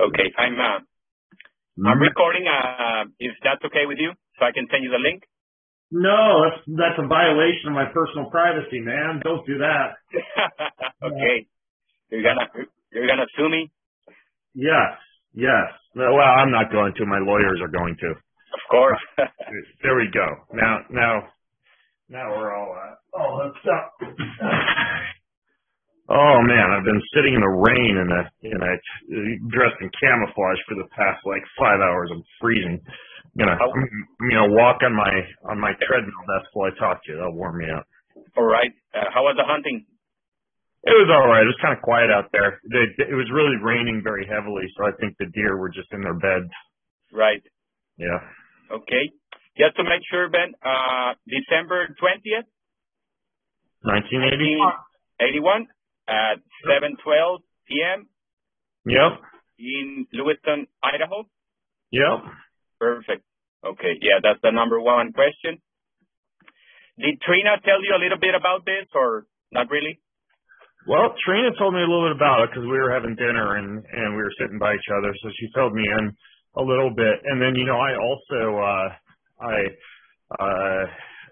Okay. I'm I'm recording. Uh, if that's okay with you, so I can send you the link. No, that's that's a violation of my personal privacy, man. Don't do that. okay. You're gonna you're gonna sue me. Yes. Yes. Well, I'm not going to. My lawyers are going to. Of course. there we go. Now, now, now we're all uh, all hooked up. Oh man, I've been sitting in the rain in a in a dressed in camouflage for the past like five hours. I'm freezing. I'm gonna I'm, I'm gonna walk on my on my treadmill. That's while I talk to you. That'll warm me up. All right. Uh, how was the hunting? It was all right. It was kind of quiet out there. It, it was really raining very heavily, so I think the deer were just in their beds. Right. Yeah. Okay. Just to make sure, Ben, uh, December 20th? 1981. 81? At 7:12 p.m. Yep. In Lewiston, Idaho. Yep. Perfect. Okay. Yeah, that's the number one question. Did Trina tell you a little bit about this, or not really? Well, Trina told me a little bit about it because we were having dinner and and we were sitting by each other, so she filled me in a little bit. And then, you know, I also uh I uh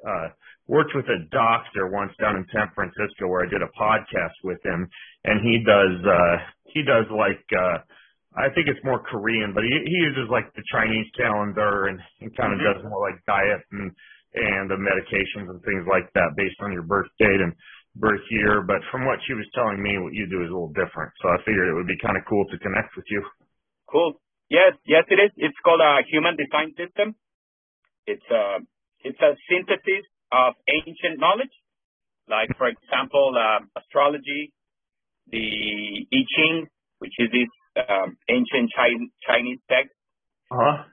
uh worked with a doctor once down in San Francisco where I did a podcast with him, and he does uh he does like uh I think it's more Korean, but he he uses like the Chinese calendar and, and kind of mm-hmm. does more like diet and and the medications and things like that based on your birth date and birth year. But from what she was telling me, what you do is a little different. So I figured it would be kind of cool to connect with you. Cool. Yes, yes, it is. It's called a human design system. It's a it's a synthesis of ancient knowledge, like, for example, um, astrology, the I Ching, which is this um, ancient Chinese text. Uh-huh.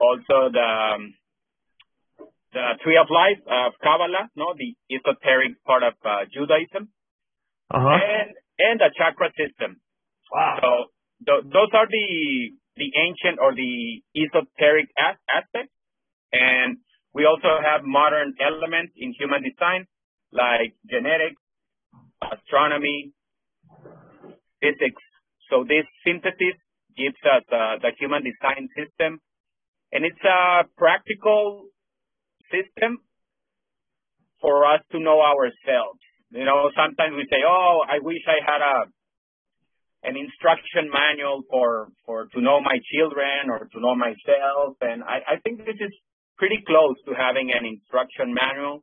Also, the um, the Tree of Life of Kabbalah, no, the esoteric part of uh, Judaism, uh-huh. and and the chakra system. Wow. So th- those are the the ancient or the esoteric as- aspects, and we also have modern elements in human design like genetics, astronomy, physics. So this synthesis gives us uh, the human design system and it's a practical system for us to know ourselves. You know, sometimes we say, "Oh, I wish I had a an instruction manual for for to know my children or to know myself." And I, I think this is pretty close to having an instruction manual.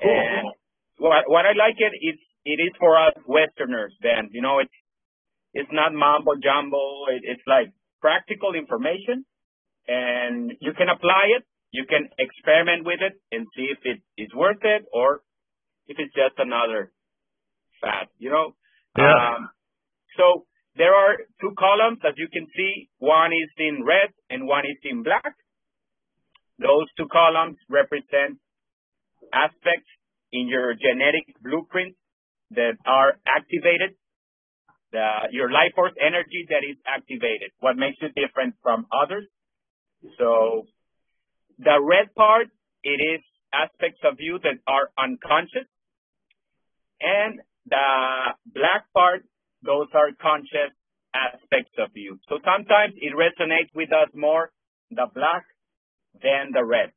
Cool. And what, what I like it is it is for us Westerners. Then you know it's it's not mumbo jumbo. It, it's like practical information, and you can apply it. You can experiment with it and see if it is worth it or if it's just another fad. You know. Yeah. Um, so there are two columns, as you can see. One is in red and one is in black. Those two columns represent aspects in your genetic blueprint that are activated, the, your life force energy that is activated, what makes you different from others. So the red part, it is aspects of you that are unconscious. And the black part, those are conscious aspects of you. So sometimes it resonates with us more, the black, than the red.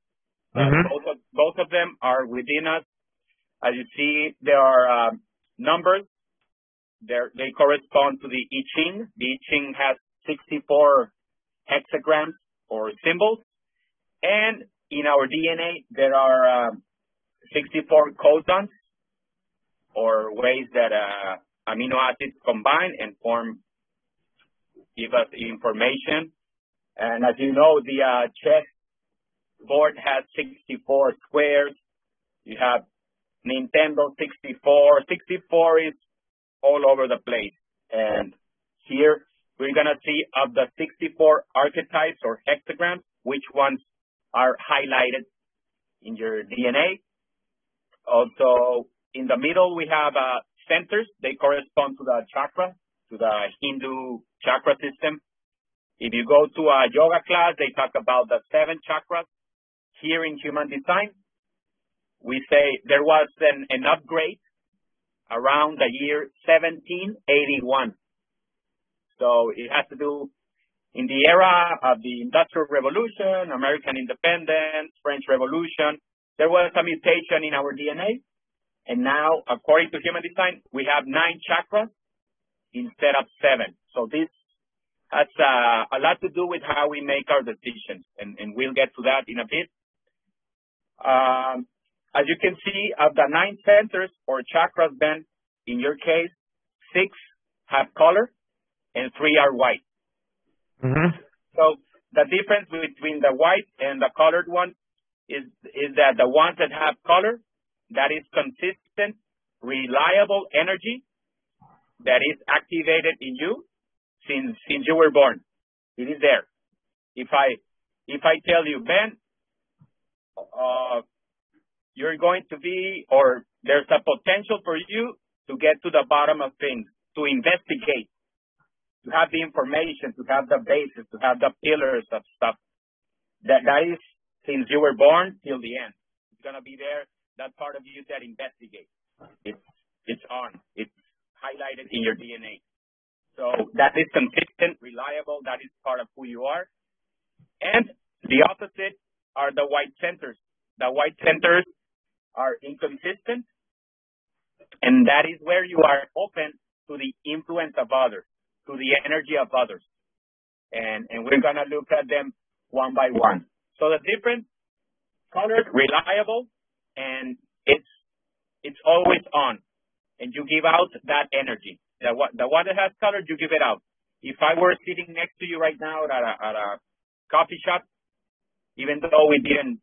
Mm-hmm. Both of both of them are within us. As you see, there are uh, numbers. They're, they correspond to the I Ching. The I Ching has 64 hexagrams or symbols, and in our DNA there are uh, 64 codons or ways that uh, amino acids combine and form give us information. And as you know, the uh, chess board has 64 squares. You have Nintendo 64. 64 is all over the place. And here we're going to see of the 64 archetypes or hexagrams, which ones are highlighted in your DNA. Also, in the middle, we have uh, centers. They correspond to the chakra, to the Hindu chakra system. If you go to a yoga class, they talk about the seven chakras here in human design, we say there was an, an upgrade around the year 1781. So it has to do in the era of the Industrial Revolution, American independence, French Revolution. There was a mutation in our DNA. And now, according to human design, we have nine chakras instead of seven. So this has uh, a lot to do with how we make our decisions, and, and we'll get to that in a bit. Um, as you can see, of the nine centers or chakras, Ben, in your case, six have color and three are white. Mm-hmm. So the difference between the white and the colored ones is is that the ones that have color, that is consistent, reliable energy that is activated in you since since you were born. It is there. If I if I tell you, Ben, Uh, you're going to be, or there's a potential for you to get to the bottom of things, to investigate, to have the information, to have the basis, to have the pillars of stuff. That that is since you were born till the end. It's gonna be there. That part of you that investigates. It's it's on. It's highlighted in your DNA. So that is consistent, reliable. That is part of who you are. And the opposite are the white centers. The white centers are inconsistent, and that is where you are open to the influence of others, to the energy of others. And, and we're going to look at them one by one. So the difference, colored, reliable, and it's, it's always on. And you give out that energy. The, the one that has color, you give it out. If I were sitting next to you right now at a, at a coffee shop, even though we didn't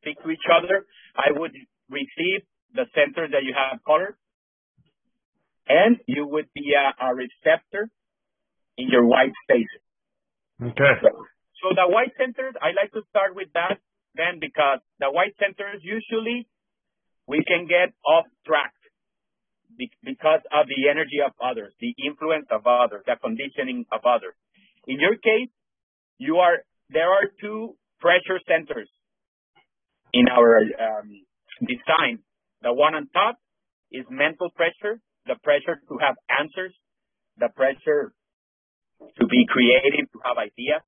speak to each other, I would receive the center that you have colored, and you would be a, a receptor in your white spaces. Okay. So, so the white centers, I like to start with that then because the white centers usually we can get off track because of the energy of others, the influence of others, the conditioning of others. In your case, you are there are two pressure centers in our um, design. The one on top is mental pressure, the pressure to have answers, the pressure to be creative, to have ideas.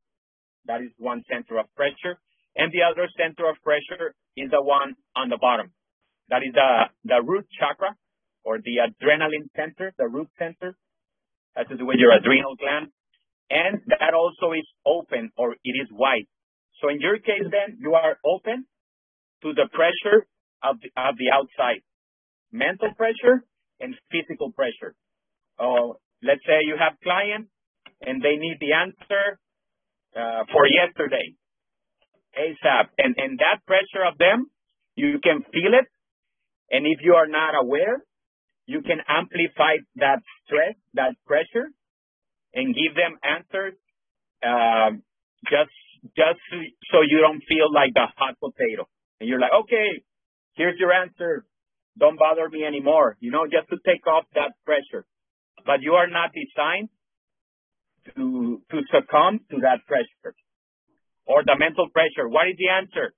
That is one center of pressure. And the other center of pressure is the one on the bottom. That is the, the root chakra or the adrenaline center, the root center. To do with your adrenal gland. And that also is open or it is white. So in your case, then you are open to the pressure of the, of the outside, mental pressure and physical pressure. Uh, let's say you have clients and they need the answer uh, for yesterday, ASAP, and and that pressure of them, you can feel it, and if you are not aware, you can amplify that stress, that pressure, and give them answers uh, just just so you don't feel like the hot potato. And you're like, okay, here's your answer. Don't bother me anymore. You know, just to take off that pressure. But you are not designed to, to succumb to that pressure or the mental pressure. What is the answer?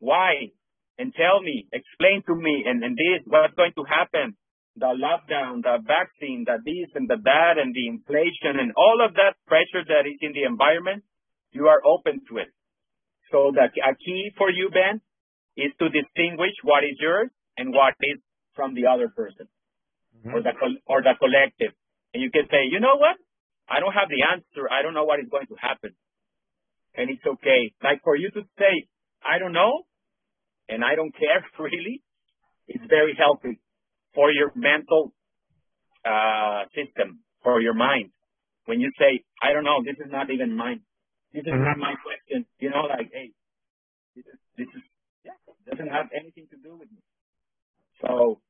Why? And tell me, explain to me, and, and this, what's going to happen? The lockdown, the vaccine, the this and the that, and the inflation, and all of that pressure that is in the environment, you are open to it. So the a key for you, Ben, is to distinguish what is yours and what is from the other person mm-hmm. or the or the collective. And you can say, you know what? I don't have the answer. I don't know what is going to happen. And it's okay. Like for you to say, I don't know, and I don't care really, it's very healthy for your mental uh, system, for your mind. When you say, I don't know, this is not even mine. This is not my question. You know, like, hey, this is, this is yeah, doesn't have anything to do with me. So,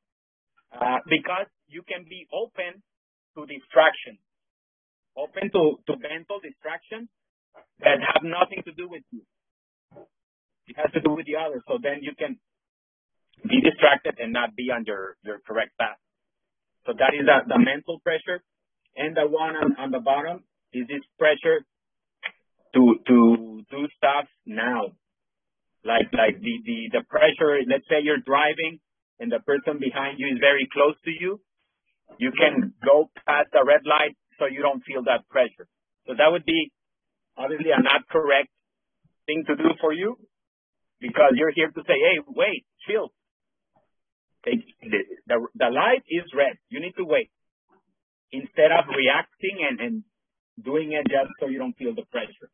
uh, because you can be open to distraction, open to, to mental distractions that have nothing to do with you. It has to do with the other. So then you can be distracted and not be on your, your correct path. So that is the, the mental pressure. And the one on, on the bottom is this pressure to to do stuff now. Like like the, the, the pressure, let's say you're driving and the person behind you is very close to you you can go past the red light so you don't feel that pressure. So that would be obviously a not correct thing to do for you because you're here to say, hey, wait, chill. The, the, the light is red. You need to wait instead of reacting and, and doing it just so you don't feel the pressure.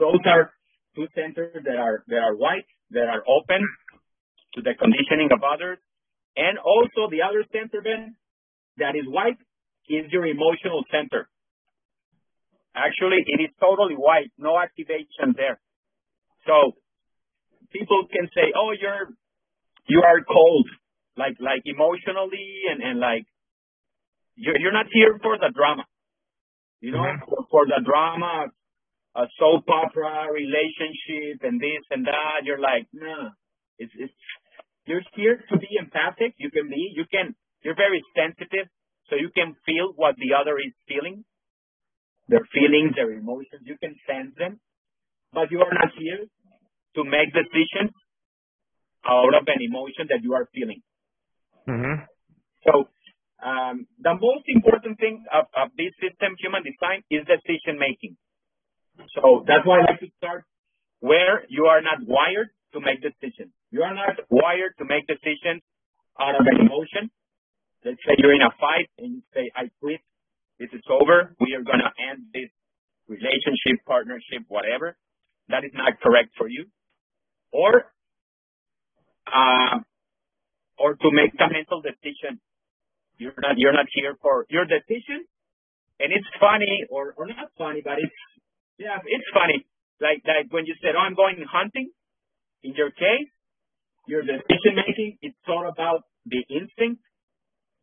So those are two centers that are that are white, that are open to the conditioning of others, and also the other center then that is white is your emotional center. Actually, it is totally white, no activation there. So people can say, "Oh, you're you are cold," like like emotionally and and like you're you're not here for the drama, you know, mm-hmm. for the drama, a soap opera relationship and this and that. You're like, no, it's it's you're here to be empathic. You can be, you can, you're very sensitive, so you can feel what the other is feeling, their feelings, their emotions. You can sense them, but you are not here to make decisions out of an emotion that you are feeling. Mm-hmm. So um, the most important thing of, of this system, human design, is decision making. So that's why I like to start where you are not wired to make decisions. You are not wired to make decisions out of emotion. Let's say you're in a fight and you say, I quit. This is over. We are going to end this relationship, partnership, whatever. That is not correct for you or uh, or to make a mental decision. You're not you're not here for your decision, and it's funny or or not funny, but it's yeah it's funny. Like like when you said, "Oh, I'm going hunting." In your case, your decision making it's all about the instinct,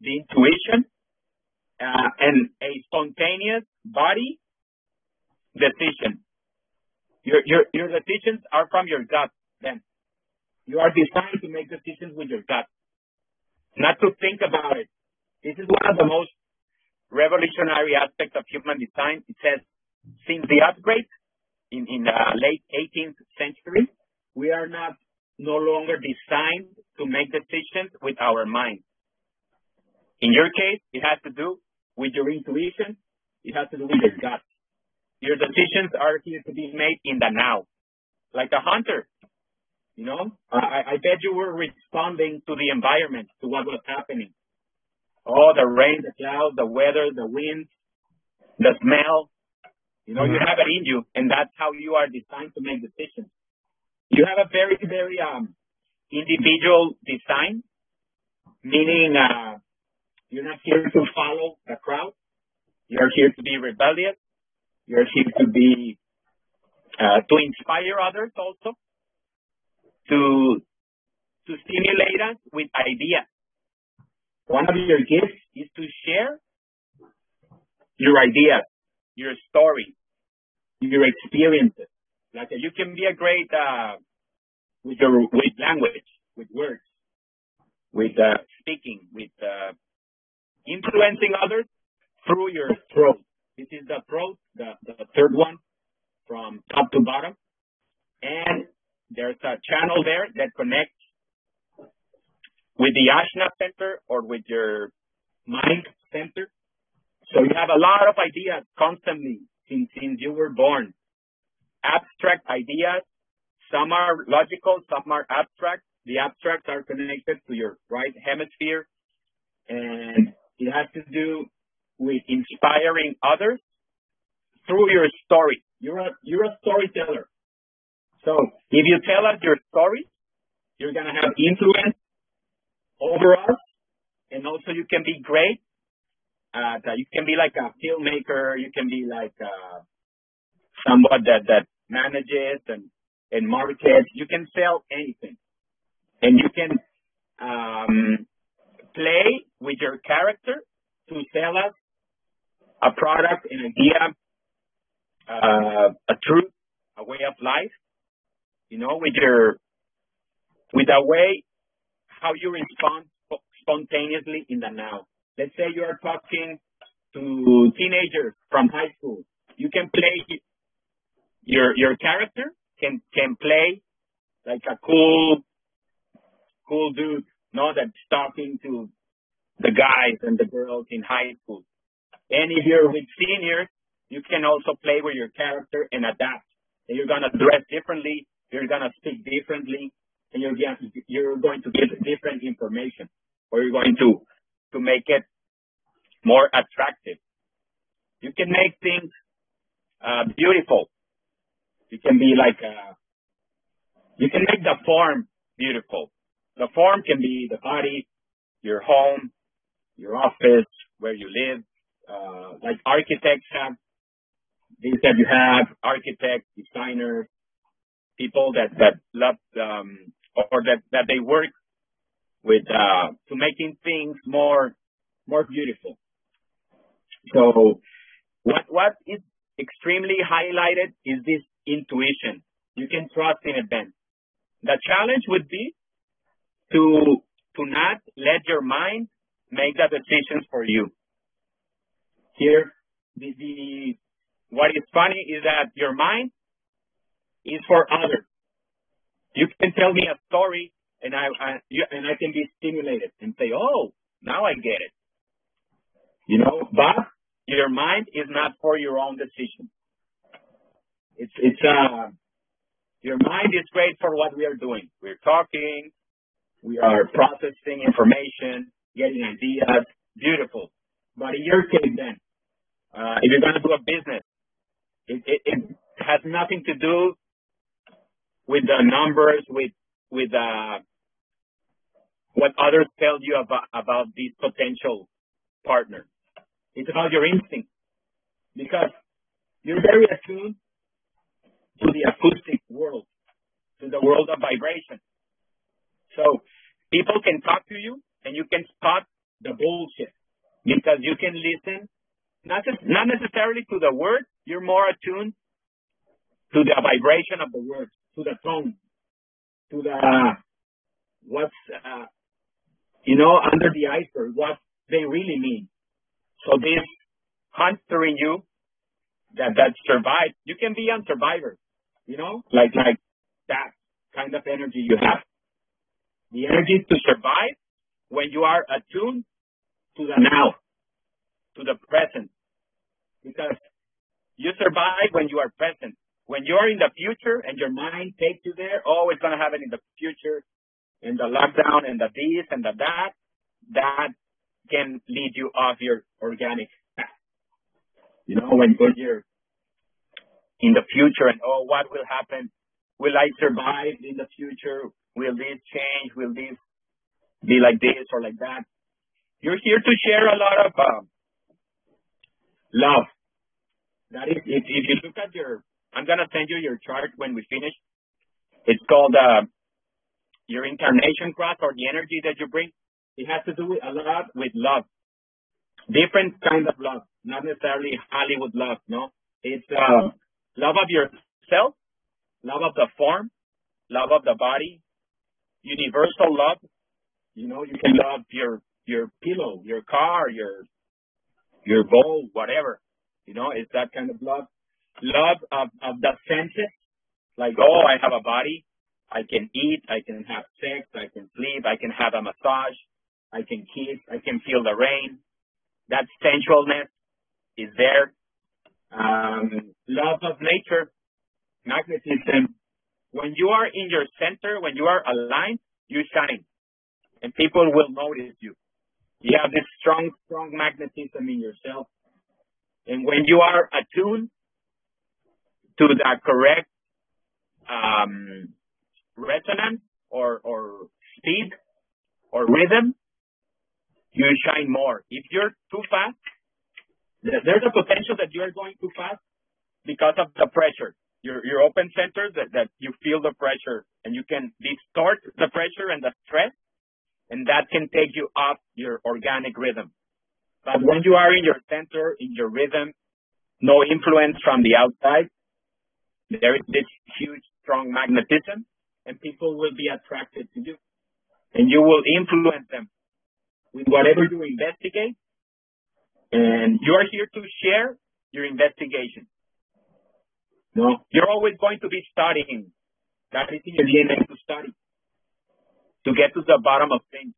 the intuition, uh, and a spontaneous body decision. Your your your decisions are from your gut then. You are designed to make decisions with your gut, not to think about it. This is one of the most revolutionary aspects of human design. It says, since the upgrade in, in the late 18th century, we are not no longer designed to make decisions with our mind. In your case, it has to do with your intuition. It has to do with your gut. Your decisions are here to be made in the now. Like a hunter, you know, I, I bet you were responding to the environment, to what was happening. Oh, the rain, the clouds, the weather, the wind, the smell. You know, you have it in you, and that's how you are designed to make decisions. You have a very, very um, individual design, meaning uh, you're not here to follow the crowd. You're here to be rebellious. You're here to be uh, to inspire others also to to stimulate us with ideas. One of your gifts is to share your ideas, your stories, your experiences. Like you can be a great uh, with your with language, with words, with uh, speaking, with uh, influencing others through your throat. This is the throat, the, the third one from top to bottom. And there's a channel there that connects with the Ajna center or with your mind center. So you have a lot of ideas constantly since, you were born. Abstract ideas. Some are logical, some are abstract. The abstracts are connected to your right hemisphere and it has to do with inspiring others through your story. You're a, you're a storyteller. So if you tell us your story, you're going to have influence over us, and also you can be great. Uh, you can be like a filmmaker. You can be like uh, someone that that manages and and markets. You can sell anything, and you can um, play with your character to sell us a product, an idea, uh, a truth, a way of life you know, with your, with the way how you respond spontaneously in the now. Let's say you are talking to teenagers from high school. You can play your your character can can play like a cool cool dude, no, that's talking to the guys and the girls in high school. And if you're with seniors, you can also play with your character and adapt. And you're to dress differently. You're to speak differently and you're, gonna you're going to give different information or you're going to, to make it more attractive. You can make things uh, beautiful. You can be like, a, uh, you can make the form beautiful. The form can be the body, your home, your office, where you live. Uh, like architects have, things that you have, architects, designers, people that, that love, um, or that, that they work with, uh, to making things more, more beautiful. So what, what is extremely highlighted is this intuition. You can trust in advance. The challenge would be to, to not let your mind make the decisions for you. Here, the, the, what is funny is that your mind is for others. You can tell me a story and I, I and I can be stimulated and say, oh, now I get it. You know, but your mind is not for your own decision. It's it's uh your mind is great for what we are doing. We're talking, we are processing information, getting ideas, beautiful. But in your case then, uh, if you're going to do a business, it, it, it has nothing to do with the numbers, with with uh, what others tell you about about these potential partners. It's about your instinct because you're very attuned to the acoustic world, to the world of vibration. So people can talk to you and you can spot the bullshit because you can listen not just, not necessarily to the words, you're more attuned to the vibration of the words to the tone, to the what's uh, you know under the iceberg, what they really mean. So this hunter in you that that survives, you can be on survivor, you know, like like that kind of energy you have. The energy to survive when you are attuned to the now, to the present, because you survive when you are present. When you're in the future and your mind takes you there, oh, it's going to happen in the future, in the lockdown and the this and the that, that can lead you off your organic path. You know, when, you're in the future and, oh, what will happen? Will I survive in the future? Will this change? Will this be like this or like that? You're here to share a lot of um, love. That is, if, if you look at your I'm going to send you your chart when we finish. It's called uh, your incarnation cross or the energy that you bring. It has to do with, a lot with love. Different kind of love, not necessarily Hollywood love, no. It's uh, love of yourself, love of the form, love of the body, universal love. You know, you can love your your pillow, your car, your your bowl, whatever. You know, it's that kind of love love of, of the senses, like, oh, I have a body, I can eat, I can have sex, I can sleep, I can have a massage, I can kiss, I can feel the rain. That sensualness is there. Um, love of nature, magnetism. When you are in your center, when you are aligned, you shine, and people will notice you. You have this strong, strong magnetism in yourself. And when you are attuned to the correct um, resonance or, or speed or rhythm, you shine more. If you're too fast, there's a potential that you're going too fast because of the pressure. Your, your open center that, that you feel the pressure and you can distort the pressure and the stress and that can take you off your organic rhythm. But when you are in your center, in your rhythm, no influence from the outside, there is this huge, strong magnetism, and people will be attracted to you. And you will influence them with whatever you investigate. And you are here to share your investigation. No, you're always going to be studying. That is in your DNA to study, to get to the bottom of things.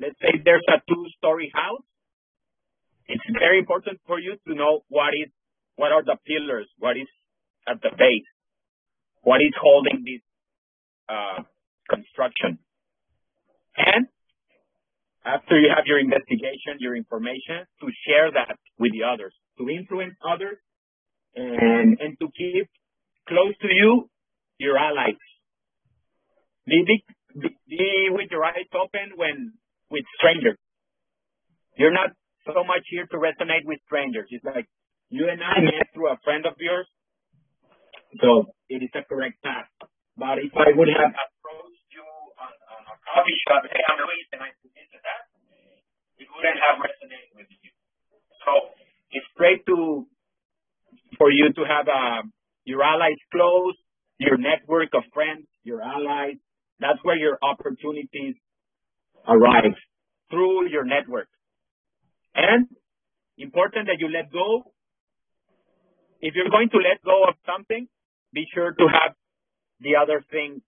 let's say there's a two-story house, it's very important for you to know what is what are the pillars, what is at the base, what is holding this uh, construction. And after you have your investigation, your information, to share that with the others, to influence others, and and to keep close to you your allies. Be, be, be with your eyes open when with strangers. You're not so much here to resonate with strangers. It's like you and I met through a friend of yours, it is a correct path. But if I would have approached you on, a coffee shop, hey, I'm Luis, and I do and that, it wouldn't have resonated with you. So it's great to for you to have uh, your allies close, your network of friends, your allies. That's where your opportunities arrive through your network. And important that you let go. If you're going to let go of something, be sure to have the other thing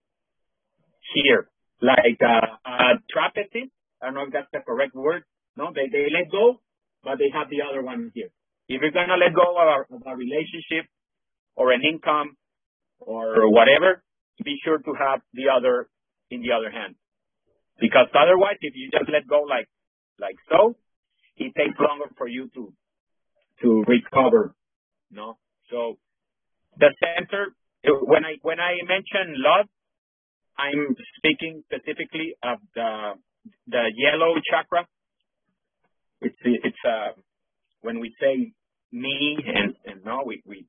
here, like uh, a trapezist. I don't know if that's the correct word. No, they, they let go, but they have the other one here. If you're going to let go of a, of a relationship or an income or whatever, be sure to have the other in the other hand. Because otherwise, if you just let go like, like so, it takes longer for you to to recover. No, so the center when I when I mention love, I'm speaking specifically of the the yellow chakra. It's it's uh when we say me and and no we we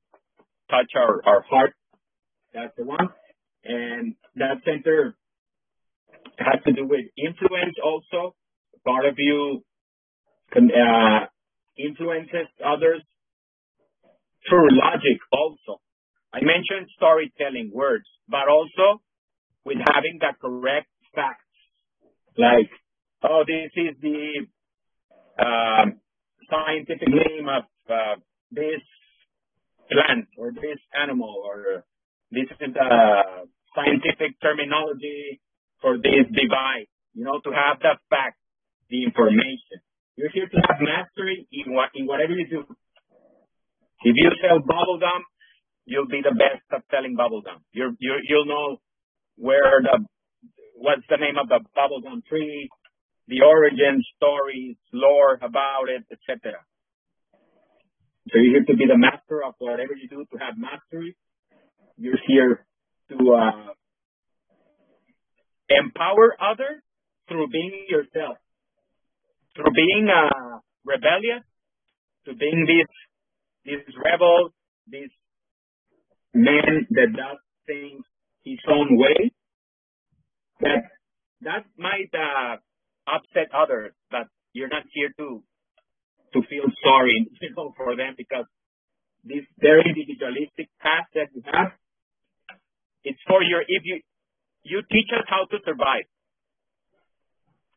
touch our our heart. That's the one, and that center has to do with influence also. Part of you uh, influences others through logic also. I mentioned storytelling words, but also with having the correct facts. Like, oh, this is the uh, scientific name of uh, this plant or this animal, or this is the scientific terminology for this device. You know, to have the facts, the information. You're here to have mastery in what in whatever you do. If you sell bubble gum, you'll be the best at selling bubble gum. You're, you you'll know where the what's the name of the bubble gum tree, the origin stories, lore about it, etc. So you're here to be the master of whatever you do to have mastery. You're here to uh, empower others through being yourself through being uh, rebellious, to being this this rebel, this man that does things his own way, that that might uh, upset others, but you're not here to to feel sorry, you know, for them because this very individualistic path that you have, it's for your if you you teach us how to survive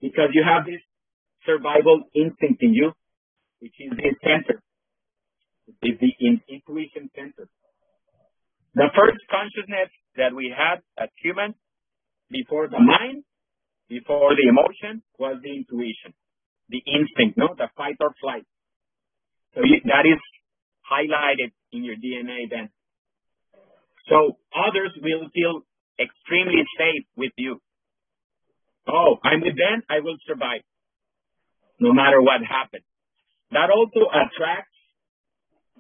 because you have this survival instinct in you, which is the center, is the intuition center. The first consciousness that we had as humans before the mind, before the emotion, was the intuition, the instinct, no, the fight or flight. So you, that is highlighted in your DNA then. So others will feel extremely safe with you. Oh, I'm with them, I will survive no matter what happens. That also attracts,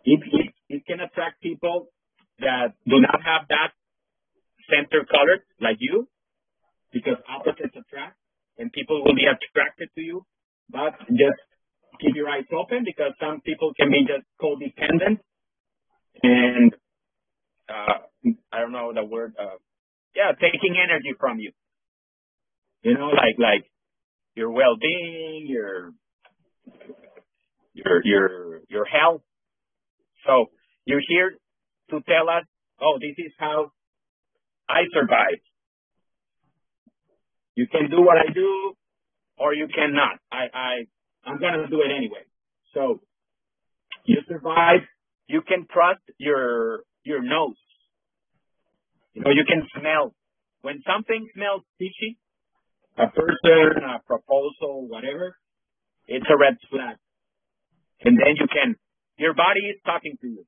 it, it, it can attract people that do not have that center color like you, because opposites attract, and people will be attracted to you. But just keep your eyes open because some people can be just codependent and uh, I don't know the word. Uh, yeah, taking energy from you. You know, like like your well-being, your your your your health. So you're here to tell us, oh, this is how I survive. You can do what I do, or you cannot. I I I'm gonna do it anyway. So you survive. You can trust your your nose. You know, you can smell when something smells fishy a person, a proposal, whatever, it's a red flag. And then you can, your body is talking to you.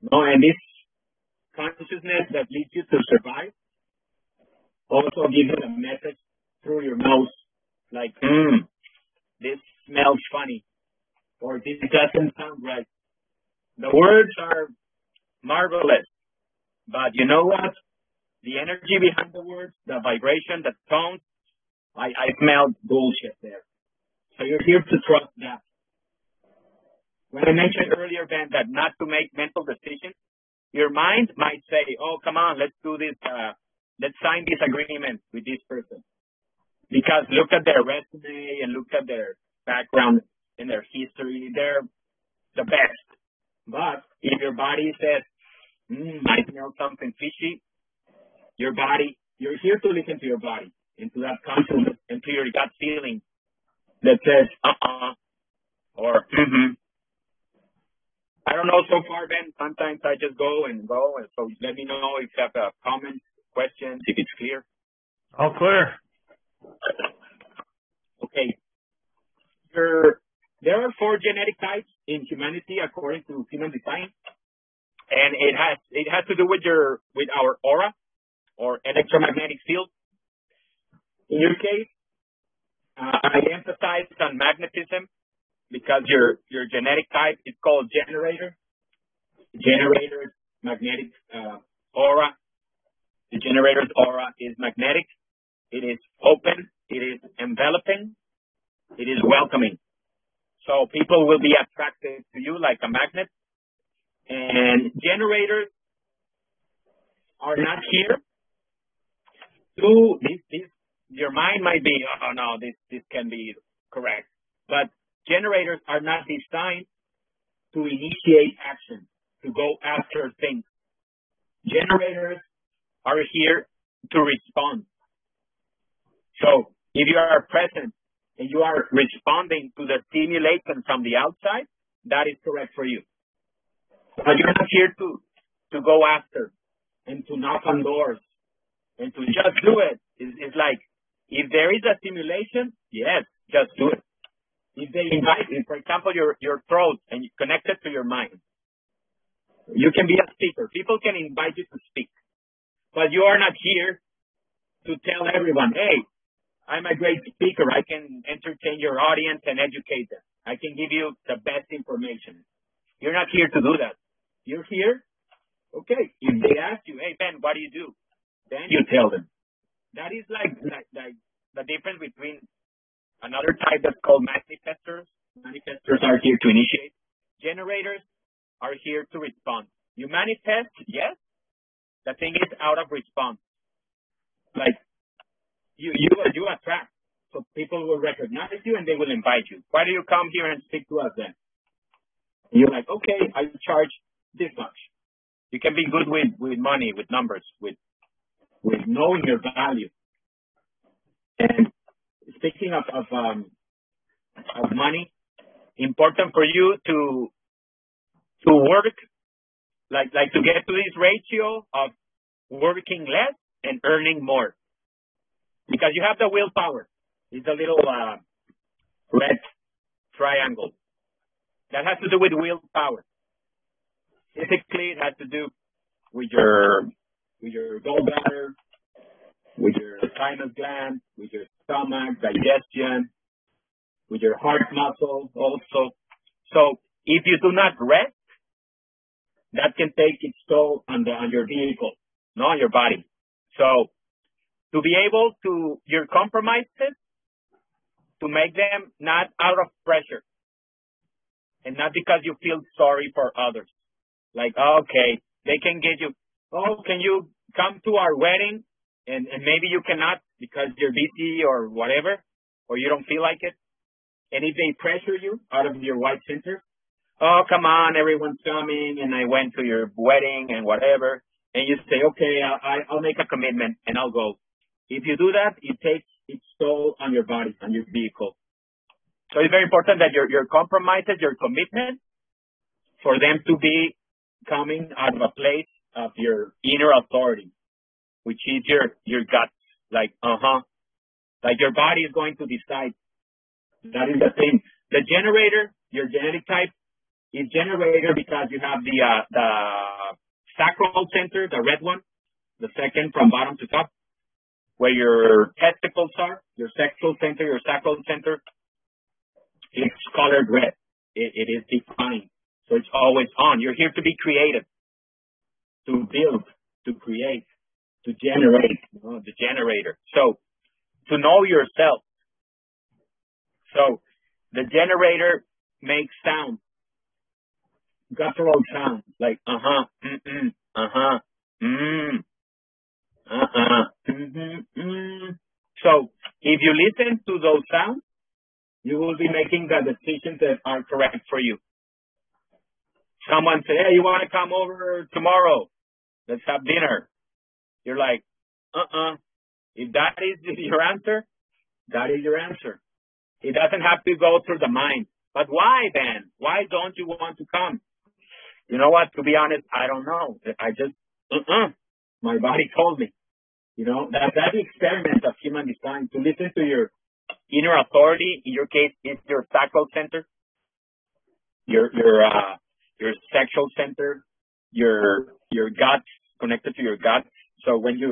No, and this consciousness that leads you to survive also gives a message through your nose, like, hmm, this smells funny, or this doesn't sound right. The words are marvelous, but you know what? The energy behind the words, the vibration, the tones, I, I smelled bullshit there. So you're here to trust that. When I mentioned earlier, Ben, that not to make mental decisions, your mind might say, oh, come on, let's do this, uh, let's sign this agreement with this person. Because look at their resume and look at their background and their history. They're the best. But if your body says, mm, I smell something fishy, your body, you're here to listen to your body, into that consciousness, into your gut feeling that says, uh-uh, or mm-hmm. I don't know so far, Ben. Sometimes I just go and go, and so let me know if you have a comment, questions, if it's clear. All clear. Okay. There, there are four genetic types in humanity according to human design, and it has it has to do with your with our aura or electromagnetic field. In your case, uh, I emphasize on magnetism because your your genetic type is called generator. Generator's magnetic uh, aura. The generator's aura is magnetic. It is open. It is enveloping. It is welcoming. So people will be attracted to you like a magnet. And generators are not here to this, this your mind might be, oh no, this this can be correct. But Generators are not designed to initiate action, to go after things. Generators are here to respond. So if you are present and you are responding to the stimulation from the outside, that is correct for you. But you're not here to, to go after and to knock on doors and to just do it. It's, it's like, if there is a stimulation, yes, just do it. If they invite, for example, your, your throat and you connect it to your mind, you can be a speaker. People can invite you to speak, but you are not here to tell everyone, hey, I'm a great speaker. I can entertain your audience and educate them. I can give you the best information. You're not here to do that. You're here. Okay. If they ask you, hey, Ben, what do you do? Then you tell them. That is like, like, like the difference between Another type that's called manifestors. Manifestors are here to initiate. Generators are here to respond. You manifest, yes. The thing is out of response. Like you, you, you attract. So people will recognize you and they will invite you. Why do you come here and speak to us then? You're like, okay, I charge this much. You can be good with, with money, with numbers, with, with knowing your value. And speaking of of, um, of money, important for you to to work like like to get to this ratio of working less and earning more because you have the willpower. It's a little uh, red triangle that has to do with willpower. Physically, it has to do with your with your gallbladder, with your thymus gland, with your stomach, digestion, with your heart muscle also. So if you do not rest, that can take its toll on the on your vehicle, not your body. So to be able to your compromises to make them not out of pressure and not because you feel sorry for others. Like, okay, they can get you, oh, can you come to our wedding? And, and maybe you cannot because you're busy or whatever, or you don't feel like it. And if they pressure you out of your white center, oh, come on, everyone's coming and I went to your wedding and whatever. And you say, okay, I, I'll make a commitment and I'll go. If you do that, it takes its toll on your body, on your vehicle. So it's very important that your, your compromises, your commitment for them to be coming out of a place of your inner authority, which is your, your gut like, uh huh, Like your body is going to decide. That is the thing. The generator, your genetic type, is generator because you have the uh, the sacral center, the red one, the second from bottom to top, where your testicles are, your sexual center, your sacral center. It's colored red. It, it is defined. So it's always on. You're here to be creative, to build, to create, to generate, you know, the generator. So to know yourself. So the generator makes sounds, guttural sounds like uh-huh, mm-mm, uh-huh, mm, uh-uh, mm-hmm, mm. So if you listen to those sounds, you will be making the decisions that are correct for you. Someone say, hey, you want to come over tomorrow? Let's have dinner. You're like, uh-uh. If that is your answer, that is your answer. It doesn't have to go through the mind. But why then? Why don't you want to come? You know what? To be honest, I don't know. I just, uh-uh. My body told me. You know, that, that's the experiment of human design, to listen to your inner authority. In your case, it's your sacral center, your, your, uh, your sexual center, your, your gut, connected to your gut. So when you,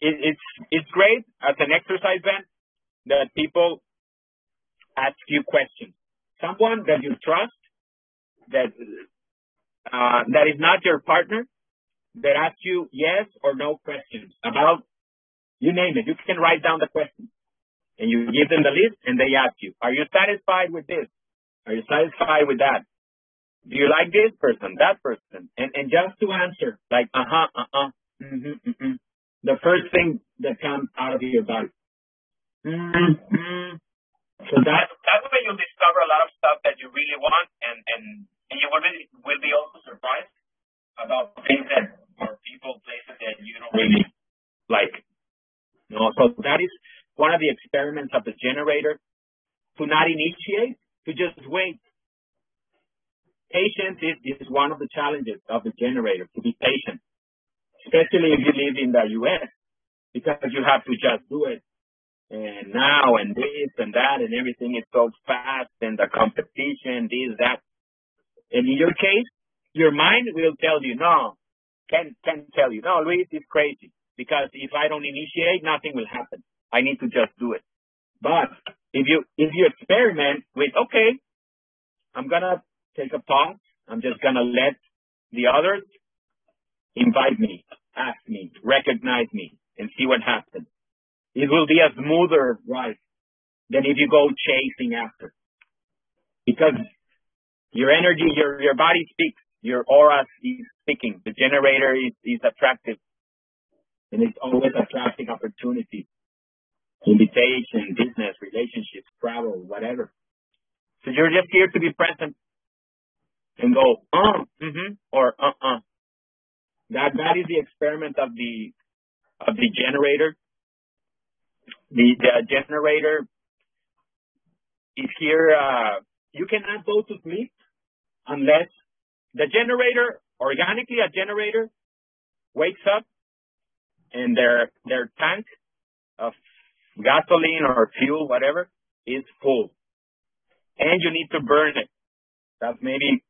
it, it's, it's great as an exercise band that people ask you questions. Someone that you trust, that, uh, that is not your partner, that asks you yes or no questions about, you name it. You can write down the questions and you give them the list and they ask you, are you satisfied with this? Are you satisfied with that? Do you like this person, that person? And, and just to answer, like, uh-huh, uh-uh, mm-hmm, mm-hmm. The first thing that comes out of your body. Mm-hmm. So that, that way you'll discover a lot of stuff that you really want and, and, and you will, really, will be also surprised about things that are people, places that you don't really like. You know, so that is one of the experiments of the generator to not initiate, to just wait Patience is, is one of the challenges of the generator, to be patient, especially if you live in the U.S., because you have to just do it. And now and this and that and everything is so fast and the competition, this, that. And in your case, your mind will tell you, no, can, can tell you, no, Luis is crazy because if I don't initiate, nothing will happen. I need to just do it. But if you, if you experiment with, okay, I'm going to take a pause. I'm just going to let the others invite me, ask me, recognize me, and see what happens. It will be a smoother ride than if you go chasing after. Because your energy, your, your body speaks, your aura is speaking. The generator is, is attractive. And it's always attracting opportunities. Invitation, business, relationships, travel, whatever. So you're just here to be present and go, uh, mm-hmm, or uh-uh. That, that is the experiment of the, of the generator. The, the generator is here, uh, you cannot go to sleep unless the generator, organically a generator wakes up and their, their tank of gasoline or fuel, whatever, is full. And you need to burn it. That's maybe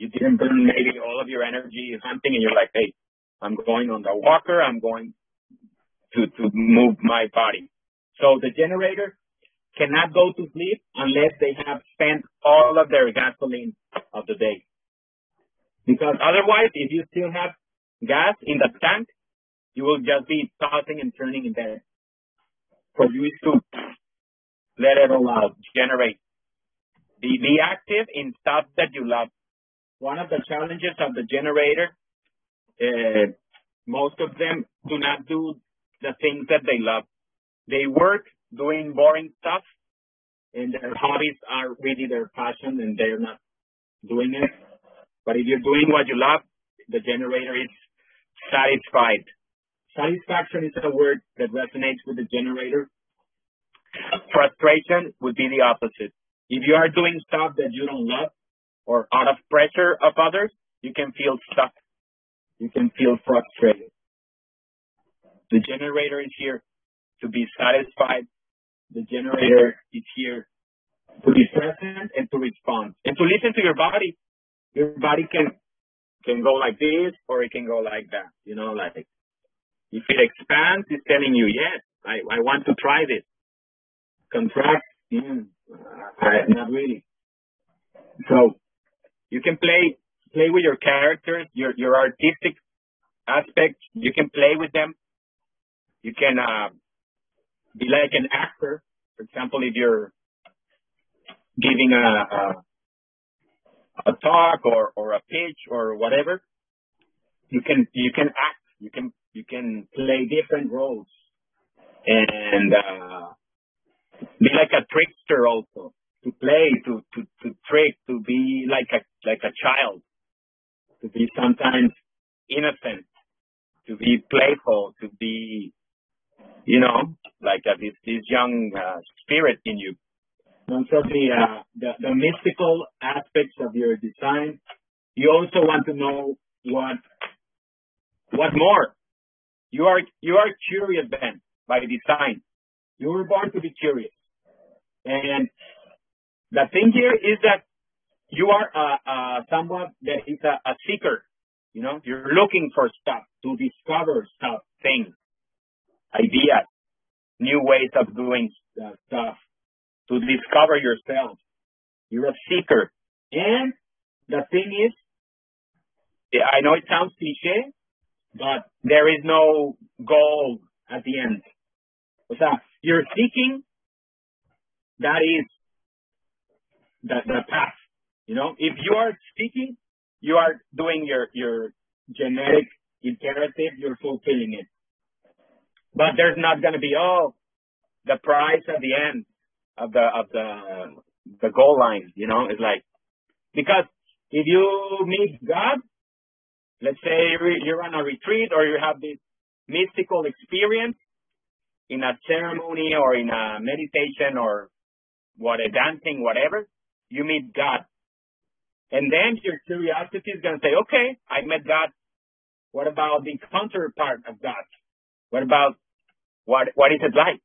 you didn't burn maybe all of your energy hunting and you're like, hey, I'm going on the walker, I'm going to, to move my body. So the generator cannot go to sleep unless they have spent all of their gasoline of the day. Because otherwise, if you still have gas in the tank, you will just be tossing and turning in bed. For you to let it all out, generate. Be, be active in stuff that you love one of the challenges of the generator, uh, most of them do not do the things that they love. They work doing boring stuff and their hobbies are really their passion and they're not doing it. But if you're doing what you love, the generator is satisfied. Satisfaction is a word that resonates with the generator. Frustration would be the opposite. If you are doing stuff that you don't love, or out of pressure of others, you can feel stuck. You can feel frustrated. The generator is here to be satisfied. The generator is here to be present and to respond and to listen to your body. Your body can can go like this or it can go like that. You know, like if it expands, it's telling you, yes, I, I want to try this. Contract, mm, I, not really. So you can play play with your characters, your your artistic aspects. You can play with them. You can uh, be like an actor. For example, if you're giving a, a, a talk or, or a pitch or whatever, you can you can act. You can you can play different roles and uh, be like a trickster also to play to to to trick to be like a like a child to be sometimes innocent to be playful to be you know like uh, this this young uh, spirit in you. Of the, uh, the the mystical aspects of your design. You also want to know what what more. You are you are curious then by design. You were born to be curious. And the thing here is that you are uh, uh, someone that is a, a seeker. You know, you're looking for stuff to discover stuff, things, ideas, new ways of doing uh, stuff, to discover yourself. You're a seeker. And the thing is, I know it sounds cliche, but there is no goal at the end. O sea, you're seeking, that is the, the path. You know, if you are speaking, you are doing your, your genetic imperative, you're fulfilling it. But there's not going to be, oh, the prize at the end of the, of the, the goal line, you know, it's like, because if you meet God, let's say you're on a retreat or you have this mystical experience in a ceremony or in a meditation or what a dancing, whatever, you meet God. And then your curiosity is going to say, okay, I met God. What about the counterpart of God? What about what, what is it like?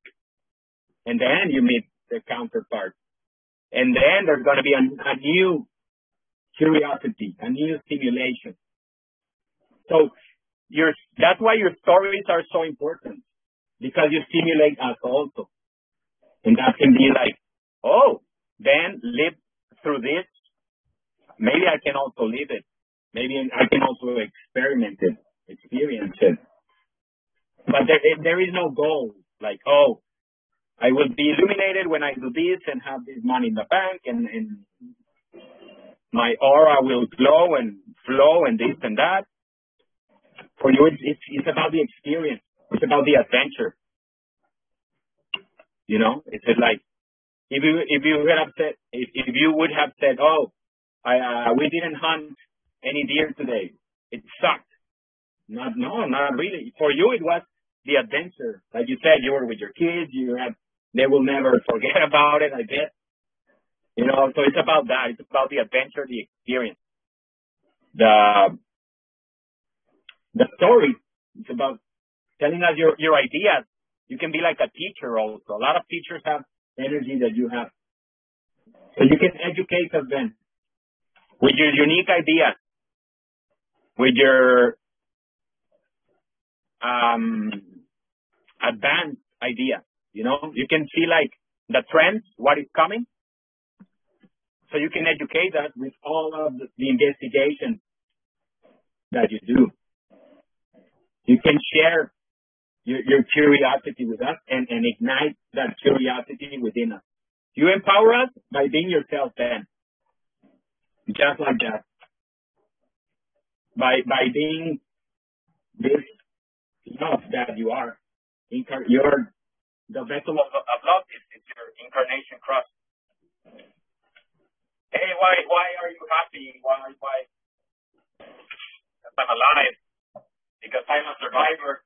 And then you meet the counterpart. And then there's going to be a, a new curiosity, a new stimulation. So your, that's why your stories are so important because you stimulate us also. And that can be like, oh, then live through this, maybe I can also live it. Maybe I can also experiment it, experience it. But there, eh, there is no goal. Like, oh, I will be illuminated when I do this and have this money in the bank and, and my aura will glow and flow and this and that. For you, it's, it's, it's about the experience. It's about the adventure. You know, it's like if you if you would have said if, if you would have said, oh, I uh, we didn't hunt any deer today, it sucked. Not no, not really. For you, it was the adventure. Like you said, you were with your kids. You had they will never forget about it. I bet. You know, so it's about that. It's about the adventure, the experience, the the story. It's about telling us your your ideas. You can be like a teacher also. A lot of teachers have energy that you have. So you can educate us then with your unique ideas, with your um, advanced ideas. You know, you can see like the trends, what is coming. So you can educate us with all of the, the that you do. You can share your, your curiosity with us and, and ignite that curiosity within us. You empower us by being yourself then. Just like that. By, by being this love that you are. Incar- you're the vessel of, of love is, is your incarnation cross. Hey, why, why are you happy? Why, why? Because I'm alive. Because I'm a survivor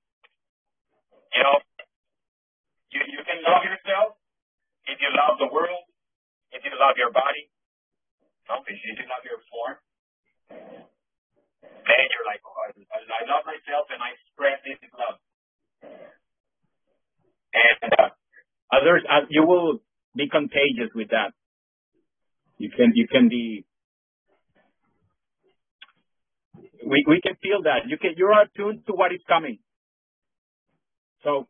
you know, you, you can love yourself if you love the world, if you love your body. No, if you love your form, then you're like, oh, I, I love myself and I spread this love. And uh, you will be contagious with that. You can you can be. We we can feel that you can you're attuned to what is coming. So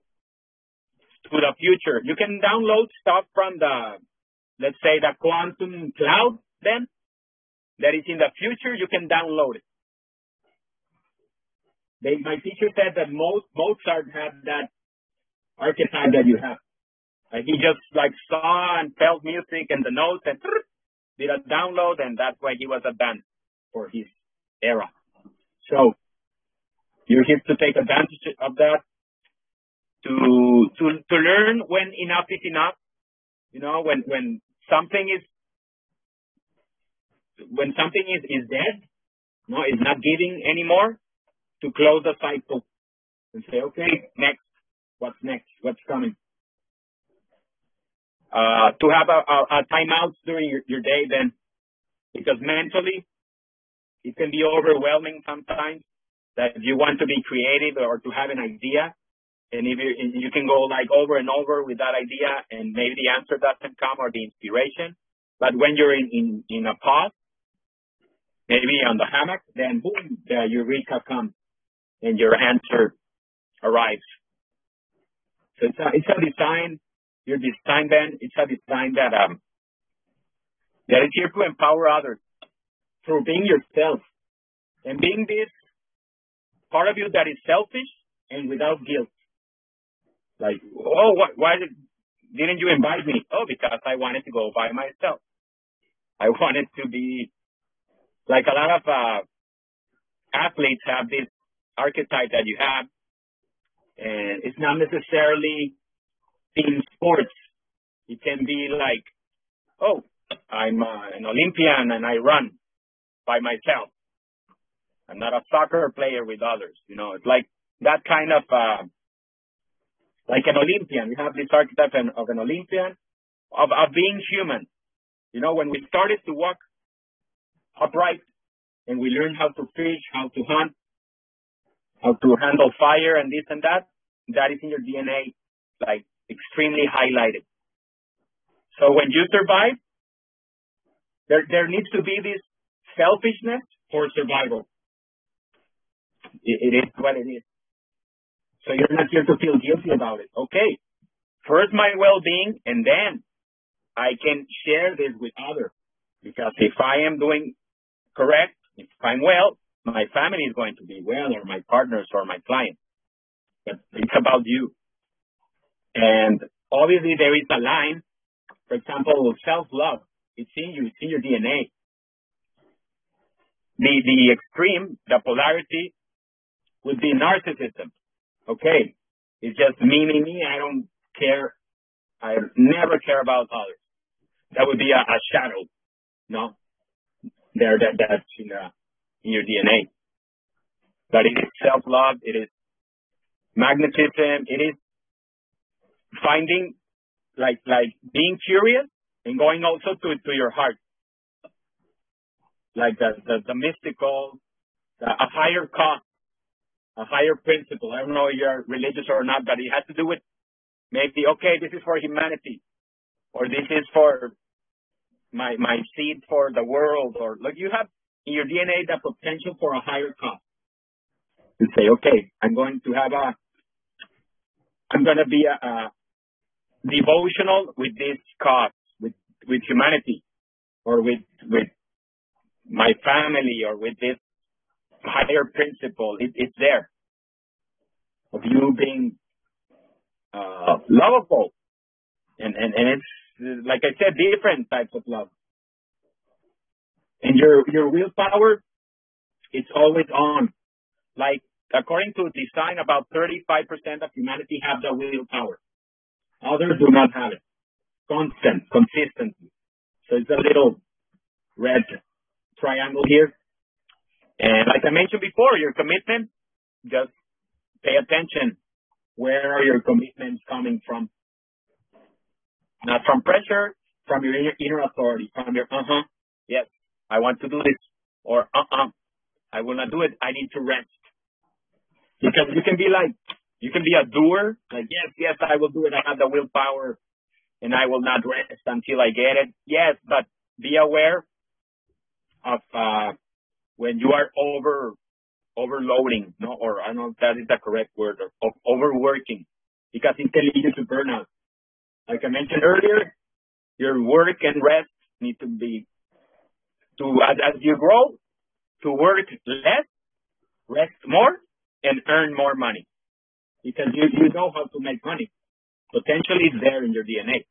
to the future, you can download stuff from the let's say the quantum cloud. Then that is in the future, you can download it. They, my teacher said that most Mozart had that archetype that you have. Like he just like saw and felt music and the notes and did a download and that's why he was advanced for his era. So you're here to take advantage of that to to to learn when enough is enough. You know, when when something is when something is, is dead, no, is not giving anymore, to close the cycle and say, okay, next, what's next, what's coming. Uh, to have a, a, a timeout during your, your day then, because mentally, it can be overwhelming sometimes that you want to be creative or to have an idea. And if you, you can go like over and over with that idea and maybe the answer doesn't come or the inspiration. But when you're in, in, in a pause, maybe on the hammock, then boom, the eureka comes and your answer arrives. So it's a, it's a design, your design then, it's a design that, um, that is here to empower others through being yourself and being this part of you that is selfish and without guilt. Like, oh, what, why did, didn't you invite me? Oh, because I wanted to go by myself. I wanted to be like a lot of uh, athletes have this archetype that you have, and it's not necessarily in sports. It can be like, oh, I'm uh, an Olympian and I run by myself. I'm not a soccer player with others. You know, it's like that kind of, uh, like an Olympian. We have this archetype of an Olympian, of, of being human. You know, when we started to walk upright and we learned how to fish, how to hunt, how to handle fire and this and that, that is in your DNA, like extremely highlighted. So when you survive, there, there needs to be this selfishness for survival. It, it is what it is. So you're not here to feel guilty about it. Okay. First my well-being and then I can share this with others. Because if I am doing correct, if I'm well, my family is going to be well, or my partners, or my clients. But it's about you. And obviously, there is a line. For example, self-love. It's in you. It's in your DNA. The the extreme, the polarity, would be narcissism. Okay, it's just me, me, me. I don't care. I never care about others. That would be a, a shadow. No, there that that's in uh, in your DNA. But it is self-love. It is magnetism. It is finding, like, like being curious and going also to, to your heart. Like the, the, the mystical, the, a higher cause, a higher principle. I don't know if you're religious or not, but it has to do with maybe, okay, this is for humanity or this is for my, my seed for the world or look, you have in your DNA the potential for a higher cause. You say, okay, I'm going to have a, I'm going to be a, a devotional with this cause, with, with humanity, or with, with my family, or with this higher principle. It, it's there. Of you being, uh, lovable. And, and, and it's, like I said, different types of love. And your, your willpower, it's always on. Like, according to design, about 35% of humanity have the willpower. Others do not have it. Constant, consistently. So it's a little red triangle here. And like I mentioned before, your commitment, just pay attention. Where are your commitments coming from? Not from pressure, from your inner, inner authority, from your, uh-huh, yes, I want to do this, or uh-uh, I will not do it. I need to rest. Because you can be like, you can be a doer, like, yes, yes, I will do it. I have the willpower. and I will not rest until I get it. Yes, but be aware of uh, when you are over overloading, no, or I don't know if that is the correct word, of overworking, because it can lead you to burnout. Like I mentioned earlier, your work and rest need to be to as, as you grow to work less, rest more, and earn more money because you you know how to make money. Potentially, it's there in your DNA,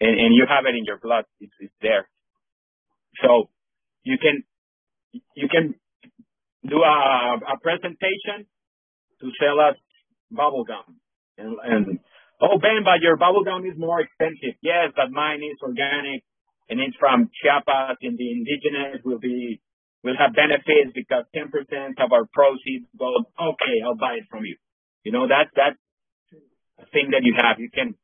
and and you have it in your blood. It's it's there. So you can you can do a, a presentation to sell us bubble gum. And, and oh, Ben, but your bubble gum is more expensive. Yes, but mine is organic and it's from Chiapas and the indigenous will be, will have benefits because 10% of our proceeds go, okay, I'll buy it from you. You know, that, that's a thing that you have. You can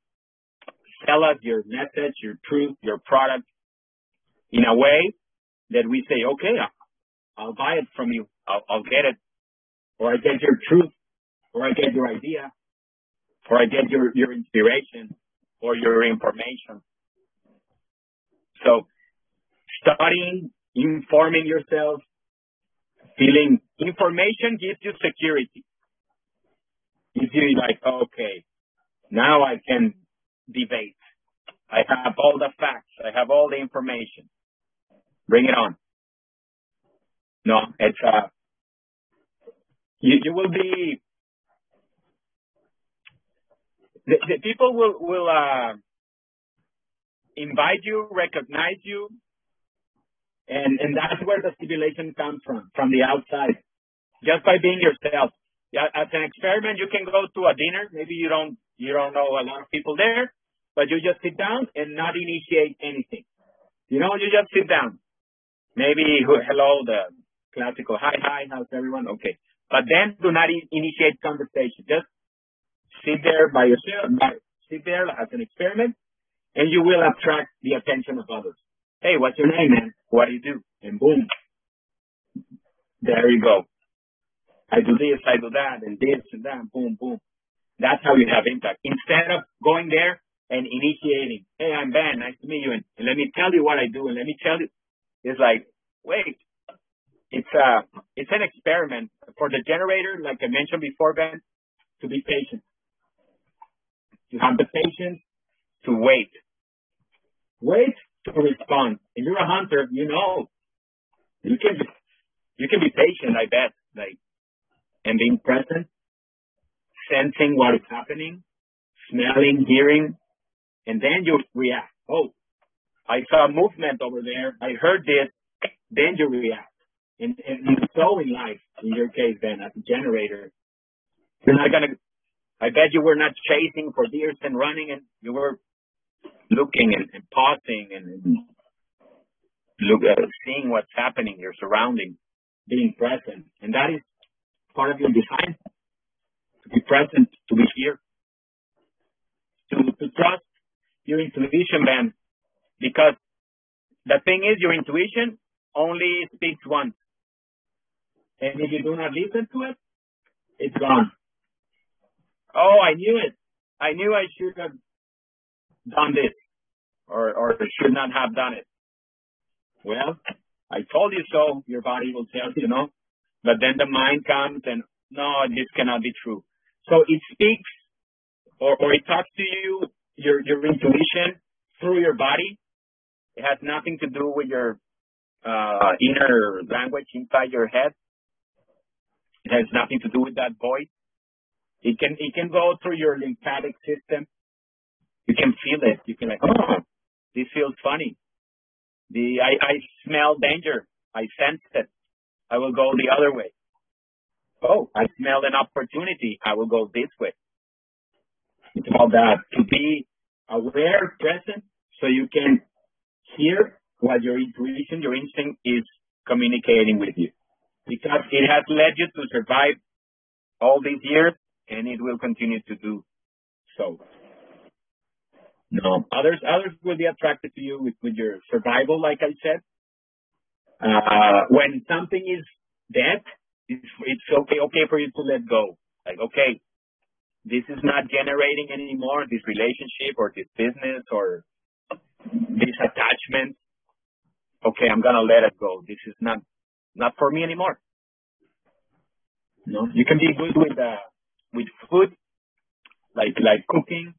sell us your message, your truth, your product in a way that we say, okay, I'll buy it from you. I'll, I'll get it. Or I get your truth. Or I get your idea. Or I get your, your inspiration or your information. So studying, informing yourself, feeling information gives you security. Gives you like, okay, now I can debate. I have all the facts. I have all the information. Bring it on. No, it's uh, you, you will be. The, the people will will uh, invite you, recognize you, and and that's where the stimulation comes from, from the outside, just by being yourself. Yeah, as an experiment, you can go to a dinner. Maybe you don't you don't know a lot of people there, but you just sit down and not initiate anything. You know, you just sit down. Maybe hello, the classical hi hi, how's everyone? Okay, but then do not initiate conversation. Just sit there by yourself, sit there as an experiment, and you will attract the attention of others. Hey, what's your name, man? What do you do? And boom, there you go. I do this, I do that, and this and that, boom, boom. That's how you have impact. Instead of going there and initiating, hey, I'm Ben, nice to meet you, and, and let me tell you what I do, and let me tell you, it's like, wait, it's a, uh, it's an experiment for the generator, like I mentioned before, Ben, to be patient. To have the patience to wait Wait to respond. If you're a hunter, you know you can you can be patient. I bet, like, and being present, sensing what is happening, smelling, hearing, and then you react. Oh, I saw movement over there. I heard this. Then you react. And, and so in life, in your case, then as a generator, you're not gonna. I bet you were not chasing for deers and running, and you were looking and, and pausing and, look uh, seeing what's happening, your surroundings, being present, and that is part of your design. To be present, to be here, to to trust your intuition, man, because the thing is, your intuition only speaks once, and if you do not listen to it, it's gone. Oh, I knew it. I knew I should have done this or, or should not have done it. Well, I told you so, your body will tell you, no? But then the mind comes and, no, this cannot be true. So it speaks or, or it talks to you, your, your intuition through your body. It has nothing to do with your uh, inner language inside your head. It has nothing to do with that voice. It can it can go through your lymphatic system. You can feel it. You can like, oh, oh, this feels funny. The I, I smell danger. I sense it. I will go the other way. Oh, I smell an opportunity. I will go this way. It's all that to be aware, present, so you can hear what your intuition, your instinct is communicating with you. Because it has led you to survive all these years and it will continue to do so. No, others others will be attracted to you with, with your survival, like I said. Uh, when something is dead, it's, it's okay okay for you to let go. Like okay, this is not generating anymore this relationship or this business or this attachment. Okay, I'm gonna let it go. This is not not for me anymore. No, you can be good with uh, with food, like like cooking,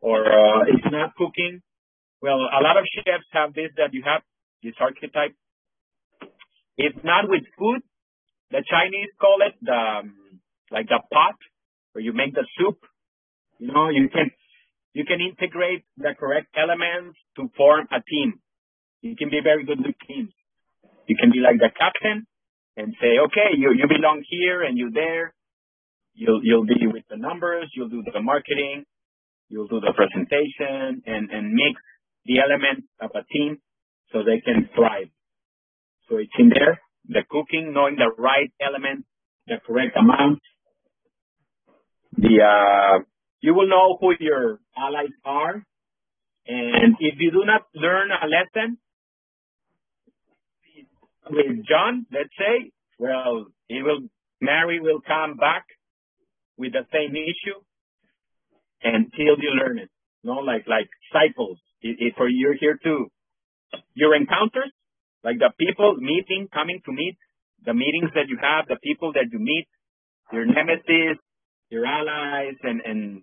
or uh, if not cooking. Well, a lot of chefs have this that you have this archetype. If not with food, the Chinese call it the um, like the pot where you make the soup. You know, you can you can integrate the correct elements to form a team. You can be very good with teams. You can be like the captain and say, okay, you you belong here and you there. You'll you'll be with the numbers. You'll do the marketing. You'll do the presentation and and mix the elements of a team so they can thrive. So it's in there, the cooking, knowing the right element, the correct amount, the uh, you will know who your allies are, and if you do not learn a lesson with John, let's say, well, he will Mary will come back with the same issue until you learn it. You know, like like cycles. If for you're here to your encounters, like the people meeting, coming to meet, the meetings that you have, the people that you meet, your nemesis, your allies, and and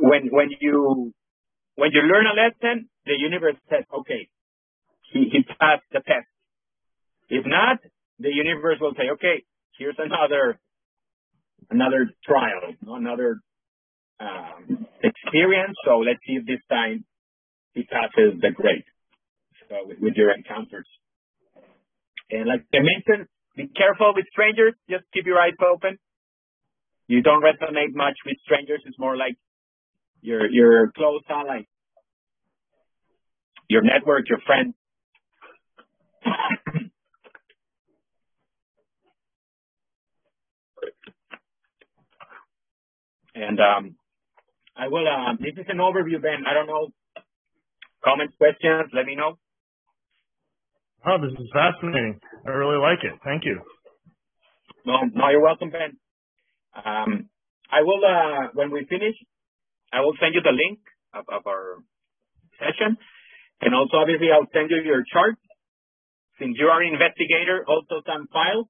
when when you when you learn a lesson, the universe says, okay, he he passed the test. If not, the universe will say, okay, here's another another trial, another um, experience. So let's see if this time he passes the grade so with, with your encounters. And like I mentioned, be careful with strangers. Just keep your eyes open you don't resonate much with strangers. It's more like your your close ally, your network, your friends. And um, I will. Uh, this is an overview, Ben. I don't know. Comments, questions? Let me know. Oh, this is fascinating. I really like it. Thank you. No, no, you're welcome, Ben. Um, I will, uh, when we finish, I will send you the link of, of our session. And also, obviously, I'll send you your chart. Since you are an investigator, also some files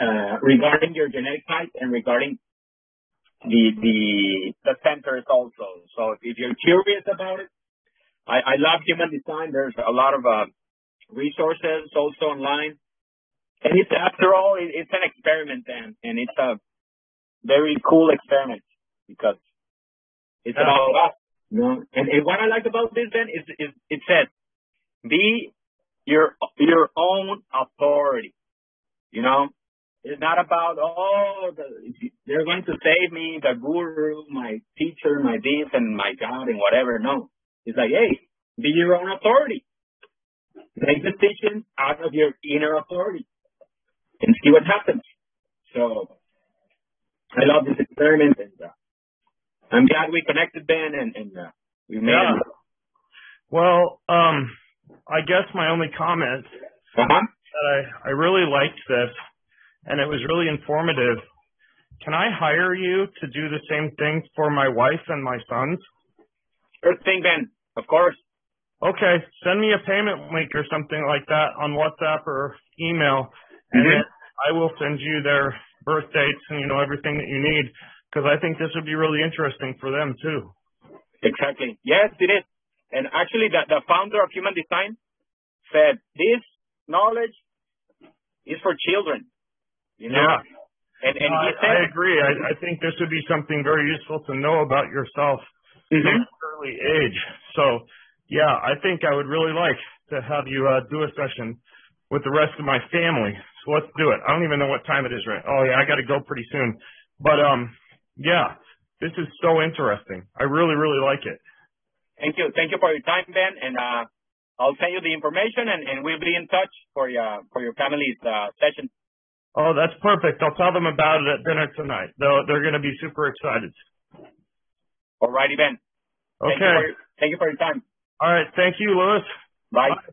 uh, regarding your genetic type and regarding the the the centers also. So if you're curious about it, I, I love human design. There's a lot of uh, resources also online and it's after all, it, it's an experiment, then, and it's a very cool experiment because it's yeah. about us. You know? and, and what I like about this, then, is, is it says, be your your own authority. You know, it's not about oh the, they're going to save me, the guru, my teacher, my this and my God and whatever. No, it's like hey, be your own authority. Make decisions out of your inner authority and see what happens. So I love this experiment, and uh, I'm glad we connected, Ben, and, and uh, we made. Yeah. Well, um, I guess my only comment uh-huh. that I I really liked this, and it was really informative. Can I hire you to do the same thing for my wife and my sons? Sure thing, Ben. Of course. Okay, send me a payment link or something like that on WhatsApp or email, and mm-hmm. then I will send you their birth dates and, you know, everything that you need because I think this would be really interesting for them too. Exactly. Yes, it is. And actually, the, the founder of Human Design said this knowledge is for children. You know? Yeah. And, and I, said, I agree. I, I think this would be something very useful to know about yourself mm-hmm. an early age. So, yeah, I think I would really like to have you uh, do a session with the rest of my family. So let's do it. I don't even know what time it is right. Oh yeah, I got to go pretty soon. But um, yeah, this is so interesting. I really, really like it. Thank you. Thank you for your time, Ben. And uh, I'll send you the information, and, and we'll be in touch for your for your family's uh, session. Oh, that's perfect. I'll tell them about it at dinner tonight. They're they're going to be super excited. All righty, Ben. Okay. Thank you, for, thank you for your time. All right. Thank you, Luis. Bye. Bye.